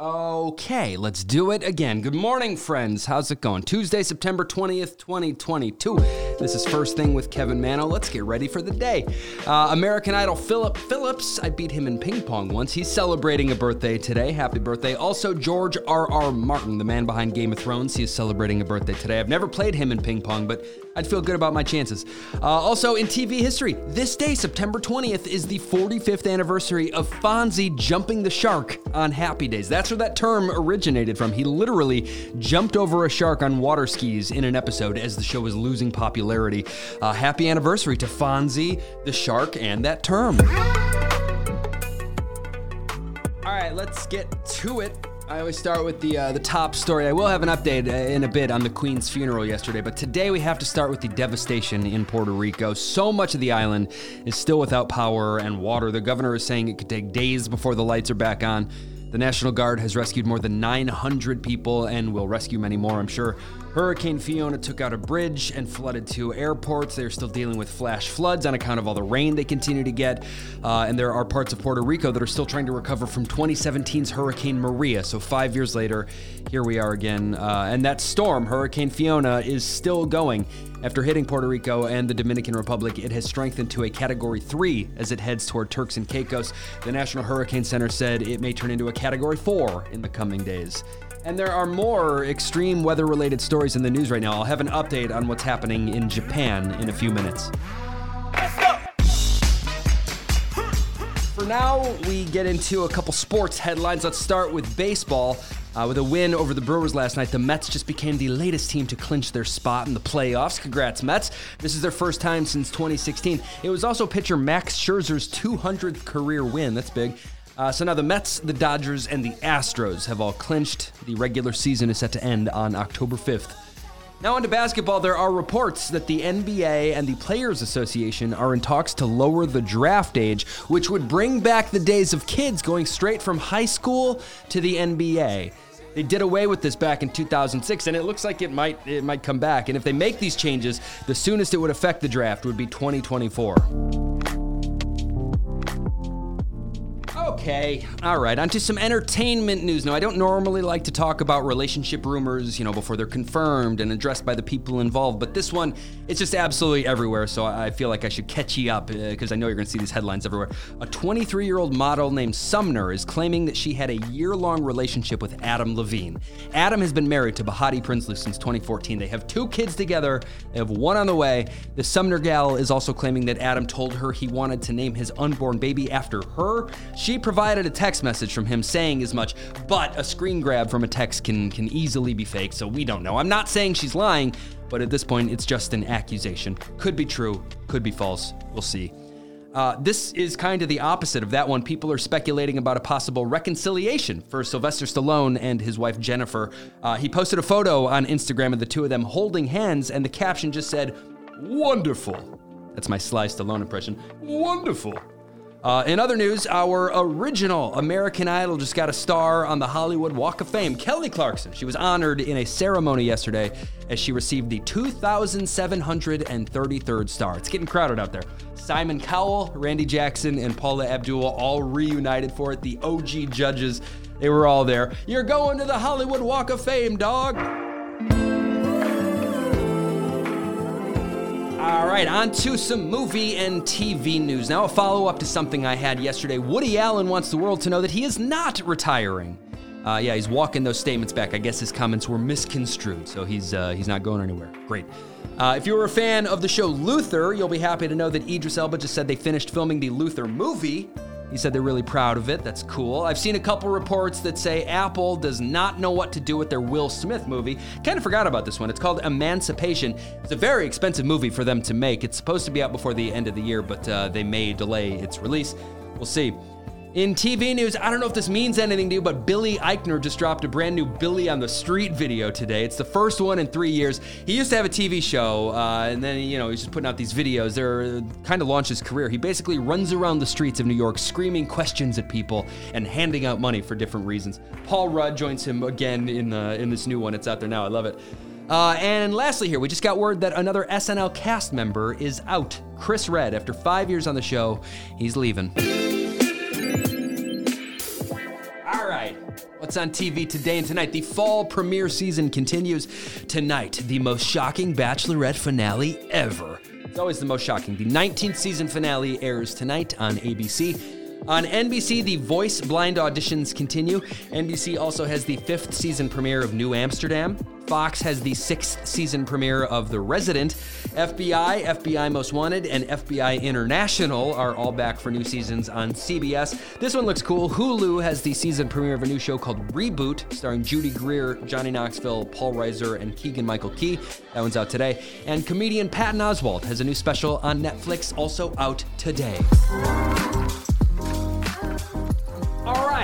Okay, let's do it again. Good morning, friends. How's it going? Tuesday, September 20th, 2022. This is First Thing with Kevin Manno. Let's get ready for the day. Uh, American Idol Philip Phillips, I beat him in ping pong once. He's celebrating a birthday today. Happy birthday. Also, George R. R. Martin, the man behind Game of Thrones, he is celebrating a birthday today. I've never played him in ping pong, but I'd feel good about my chances. Uh, also, in TV history, this day, September 20th, is the 45th anniversary of Fonzie jumping the shark on Happy Days. That's where that term originated from. He literally jumped over a shark on water skis in an episode as the show was losing popularity. Uh, happy anniversary to Fonzie, the shark, and that term. All right, let's get to it. I always start with the uh, the top story. I will have an update uh, in a bit on the Queen's funeral yesterday, but today we have to start with the devastation in Puerto Rico. So much of the island is still without power and water. The governor is saying it could take days before the lights are back on. The National Guard has rescued more than 900 people and will rescue many more, I'm sure. Hurricane Fiona took out a bridge and flooded two airports. They're still dealing with flash floods on account of all the rain they continue to get. Uh, and there are parts of Puerto Rico that are still trying to recover from 2017's Hurricane Maria. So, five years later, here we are again. Uh, and that storm, Hurricane Fiona, is still going. After hitting Puerto Rico and the Dominican Republic, it has strengthened to a Category 3 as it heads toward Turks and Caicos. The National Hurricane Center said it may turn into a Category 4 in the coming days. And there are more extreme weather related stories in the news right now. I'll have an update on what's happening in Japan in a few minutes. For now, we get into a couple sports headlines. Let's start with baseball. Uh, with a win over the Brewers last night, the Mets just became the latest team to clinch their spot in the playoffs. Congrats, Mets. This is their first time since 2016. It was also pitcher Max Scherzer's 200th career win. That's big. Uh, so now the Mets, the Dodgers, and the Astros have all clinched. The regular season is set to end on October 5th. Now, onto basketball, there are reports that the NBA and the Players Association are in talks to lower the draft age, which would bring back the days of kids going straight from high school to the NBA. They did away with this back in 2006, and it looks like it might it might come back. And if they make these changes, the soonest it would affect the draft would be 2024. Okay, all right, on to some entertainment news. Now, I don't normally like to talk about relationship rumors, you know, before they're confirmed and addressed by the people involved, but this one, it's just absolutely everywhere, so I feel like I should catch you up because uh, I know you're gonna see these headlines everywhere. A 23 year old model named Sumner is claiming that she had a year long relationship with Adam Levine. Adam has been married to Behati Prinsloo since 2014. They have two kids together, they have one on the way. The Sumner gal is also claiming that Adam told her he wanted to name his unborn baby after her. She provided a text message from him saying as much, but a screen grab from a text can, can easily be fake, so we don't know. I'm not saying she's lying, but at this point, it's just an accusation. Could be true, could be false. We'll see. Uh, this is kind of the opposite of that one. People are speculating about a possible reconciliation for Sylvester Stallone and his wife Jennifer. Uh, he posted a photo on Instagram of the two of them holding hands, and the caption just said, Wonderful. That's my Sly Stallone impression. Wonderful. Uh, in other news, our original American Idol just got a star on the Hollywood Walk of Fame. Kelly Clarkson. She was honored in a ceremony yesterday as she received the 2,733rd star. It's getting crowded out there. Simon Cowell, Randy Jackson, and Paula Abdul all reunited for it. The OG judges, they were all there. You're going to the Hollywood Walk of Fame, dog. Right, on to some movie and TV news. Now, a follow up to something I had yesterday. Woody Allen wants the world to know that he is not retiring. Uh, yeah, he's walking those statements back. I guess his comments were misconstrued, so he's uh, he's not going anywhere. Great. Uh, if you were a fan of the show Luther, you'll be happy to know that Idris Elba just said they finished filming the Luther movie. He said they're really proud of it. That's cool. I've seen a couple reports that say Apple does not know what to do with their Will Smith movie. Kind of forgot about this one. It's called Emancipation. It's a very expensive movie for them to make. It's supposed to be out before the end of the year, but uh, they may delay its release. We'll see. In TV news, I don't know if this means anything to you, but Billy Eichner just dropped a brand new Billy on the Street video today. It's the first one in three years. He used to have a TV show, uh, and then, you know, he's just putting out these videos. They're kind of launched his career. He basically runs around the streets of New York screaming questions at people and handing out money for different reasons. Paul Rudd joins him again in, uh, in this new one. It's out there now. I love it. Uh, and lastly, here, we just got word that another SNL cast member is out. Chris Redd, after five years on the show, he's leaving. What's on TV today and tonight? The fall premiere season continues. Tonight, the most shocking Bachelorette finale ever. It's always the most shocking. The 19th season finale airs tonight on ABC. On NBC, the voice blind auditions continue. NBC also has the fifth season premiere of New Amsterdam. Fox has the sixth season premiere of The Resident. FBI, FBI Most Wanted, and FBI International are all back for new seasons on CBS. This one looks cool. Hulu has the season premiere of a new show called Reboot, starring Judy Greer, Johnny Knoxville, Paul Reiser, and Keegan Michael Key. That one's out today. And comedian Patton Oswalt has a new special on Netflix, also out today.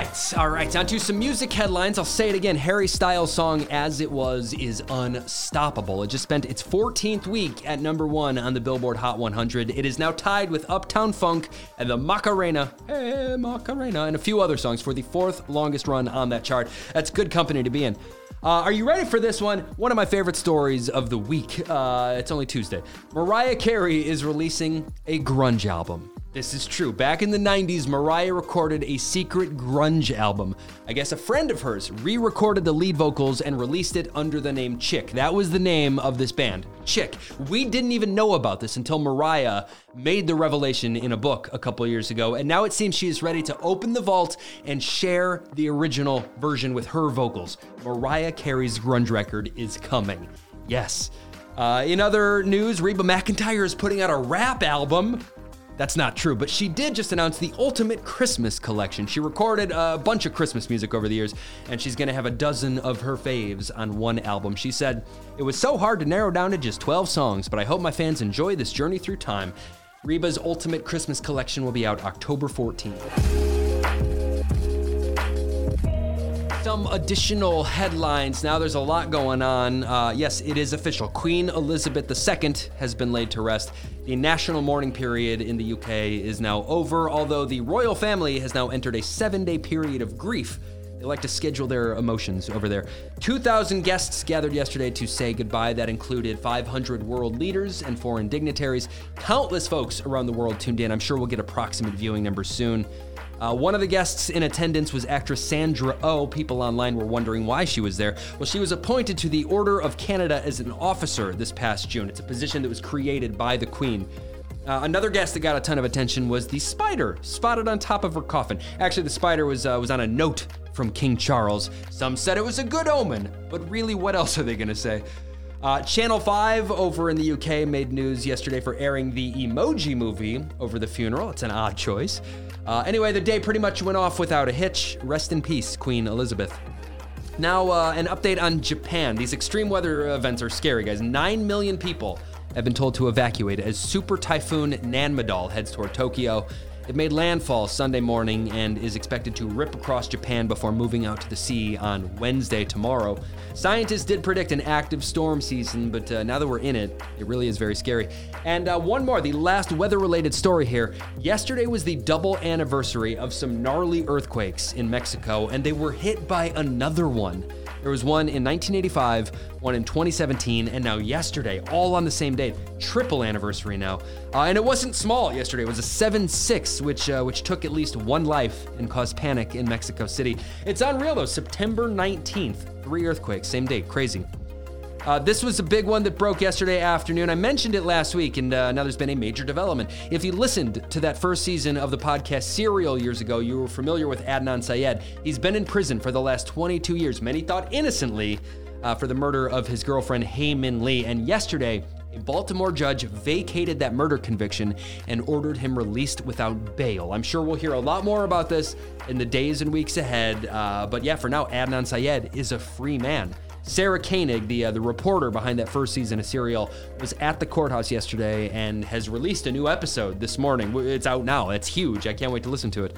All right, all right, on to some music headlines. I'll say it again Harry Styles' song As It Was is unstoppable. It just spent its 14th week at number one on the Billboard Hot 100. It is now tied with Uptown Funk and the Macarena, hey, Macarena, and a few other songs for the fourth longest run on that chart. That's good company to be in. Uh, are you ready for this one? One of my favorite stories of the week. Uh, it's only Tuesday. Mariah Carey is releasing a grunge album. This is true. Back in the 90s, Mariah recorded a secret grunge album. I guess a friend of hers re recorded the lead vocals and released it under the name Chick. That was the name of this band, Chick. We didn't even know about this until Mariah made the revelation in a book a couple years ago, and now it seems she is ready to open the vault and share the original version with her vocals. Mariah Carey's grunge record is coming. Yes. Uh, in other news, Reba McEntire is putting out a rap album. That's not true, but she did just announce the Ultimate Christmas Collection. She recorded a bunch of Christmas music over the years, and she's gonna have a dozen of her faves on one album. She said, It was so hard to narrow down to just 12 songs, but I hope my fans enjoy this journey through time. Reba's Ultimate Christmas Collection will be out October 14th some additional headlines. Now there's a lot going on. Uh, yes, it is official. Queen Elizabeth II has been laid to rest. The national mourning period in the UK is now over, although the royal family has now entered a seven day period of grief. They like to schedule their emotions over there. 2,000 guests gathered yesterday to say goodbye. That included 500 world leaders and foreign dignitaries. Countless folks around the world tuned in. I'm sure we'll get approximate viewing numbers soon. Uh, one of the guests in attendance was actress Sandra. Oh. People online were wondering why she was there. Well, she was appointed to the Order of Canada as an officer this past June. It's a position that was created by the Queen. Uh, another guest that got a ton of attention was the spider spotted on top of her coffin. Actually, the spider was uh, was on a note from King Charles. Some said it was a good omen, but really, what else are they going to say? Uh, Channel 5 over in the UK made news yesterday for airing the Emoji movie over the funeral. It's an odd choice. Uh, anyway, the day pretty much went off without a hitch. Rest in peace, Queen Elizabeth. Now, uh, an update on Japan. These extreme weather events are scary, guys. Nine million people have been told to evacuate as Super Typhoon Nanmadol heads toward Tokyo. It made landfall Sunday morning and is expected to rip across Japan before moving out to the sea on Wednesday tomorrow. Scientists did predict an active storm season, but uh, now that we're in it, it really is very scary. And uh, one more, the last weather related story here. Yesterday was the double anniversary of some gnarly earthquakes in Mexico, and they were hit by another one. There was one in 1985, one in 2017, and now yesterday, all on the same date. Triple anniversary now. Uh, and it wasn't small yesterday. It was a 7-6, which uh, which took at least one life and caused panic in Mexico City. It's unreal though. September 19th, three earthquakes, same day, Crazy. Uh, this was a big one that broke yesterday afternoon. I mentioned it last week, and uh, now there's been a major development. If you listened to that first season of the podcast Serial years ago, you were familiar with Adnan Syed. He's been in prison for the last 22 years, many thought innocently, uh, for the murder of his girlfriend, Hae Min Lee. And yesterday, a Baltimore judge vacated that murder conviction and ordered him released without bail. I'm sure we'll hear a lot more about this in the days and weeks ahead. Uh, but yeah, for now, Adnan Syed is a free man. Sarah Koenig, the uh, the reporter behind that first season of Serial, was at the courthouse yesterday and has released a new episode this morning. It's out now. It's huge. I can't wait to listen to it.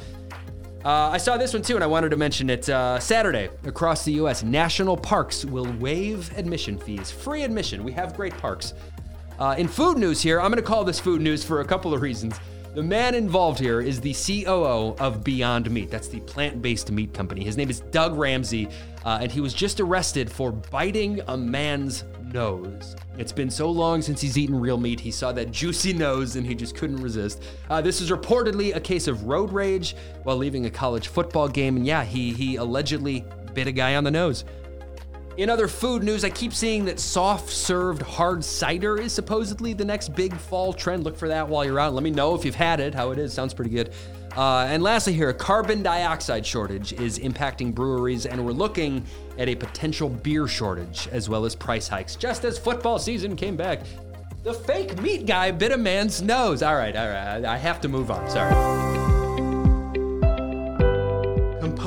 Uh, I saw this one too, and I wanted to mention it. Uh, Saturday, across the U.S., national parks will waive admission fees. Free admission. We have great parks. Uh, in food news here, I'm going to call this food news for a couple of reasons. The man involved here is the COO of Beyond Meat. That's the plant based meat company. His name is Doug Ramsey, uh, and he was just arrested for biting a man's nose. It's been so long since he's eaten real meat, he saw that juicy nose and he just couldn't resist. Uh, this is reportedly a case of road rage while leaving a college football game, and yeah, he, he allegedly bit a guy on the nose. In other food news, I keep seeing that soft served hard cider is supposedly the next big fall trend. Look for that while you're out. Let me know if you've had it, how it is. Sounds pretty good. Uh, and lastly, here, a carbon dioxide shortage is impacting breweries, and we're looking at a potential beer shortage as well as price hikes just as football season came back. The fake meat guy bit a man's nose. All right, all right. I have to move on. Sorry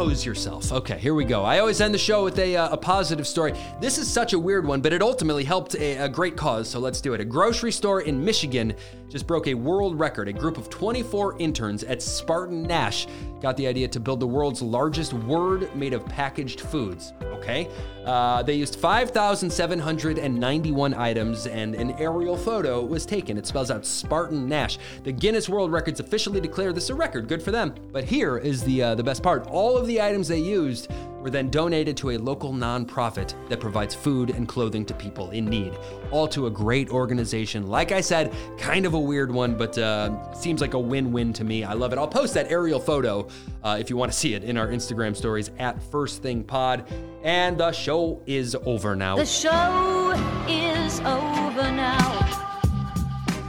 yourself. Okay, here we go. I always end the show with a, uh, a positive story. This is such a weird one, but it ultimately helped a, a great cause, so let's do it. A grocery store in Michigan just broke a world record. A group of 24 interns at SpartanNash got the idea to build the world's largest word made of packaged foods. Okay? Uh, they used 5,791 items, and an aerial photo was taken. It spells out SpartanNash. The Guinness World Records officially declared this a record. Good for them. But here is the uh, the best part. All of the items they used were then donated to a local nonprofit that provides food and clothing to people in need, all to a great organization. Like I said, kind of a weird one, but uh, seems like a win win to me. I love it. I'll post that aerial photo uh, if you want to see it in our Instagram stories at First Thing Pod. And the show is over now. The show is over now.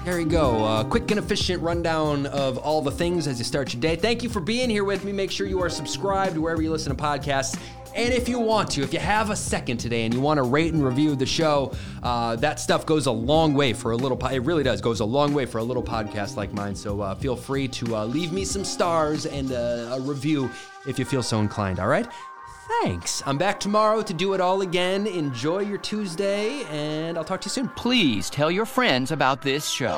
There you go. Uh, quick and efficient rundown of all the things as you start your day. Thank you for being here with me. Make sure you are subscribed wherever you listen to podcasts. And if you want to, if you have a second today and you want to rate and review the show, uh, that stuff goes a long way for a little. Po- it really does goes a long way for a little podcast like mine. So uh, feel free to uh, leave me some stars and uh, a review if you feel so inclined. All right. Thanks. I'm back tomorrow to do it all again. Enjoy your Tuesday, and I'll talk to you soon. Please tell your friends about this show.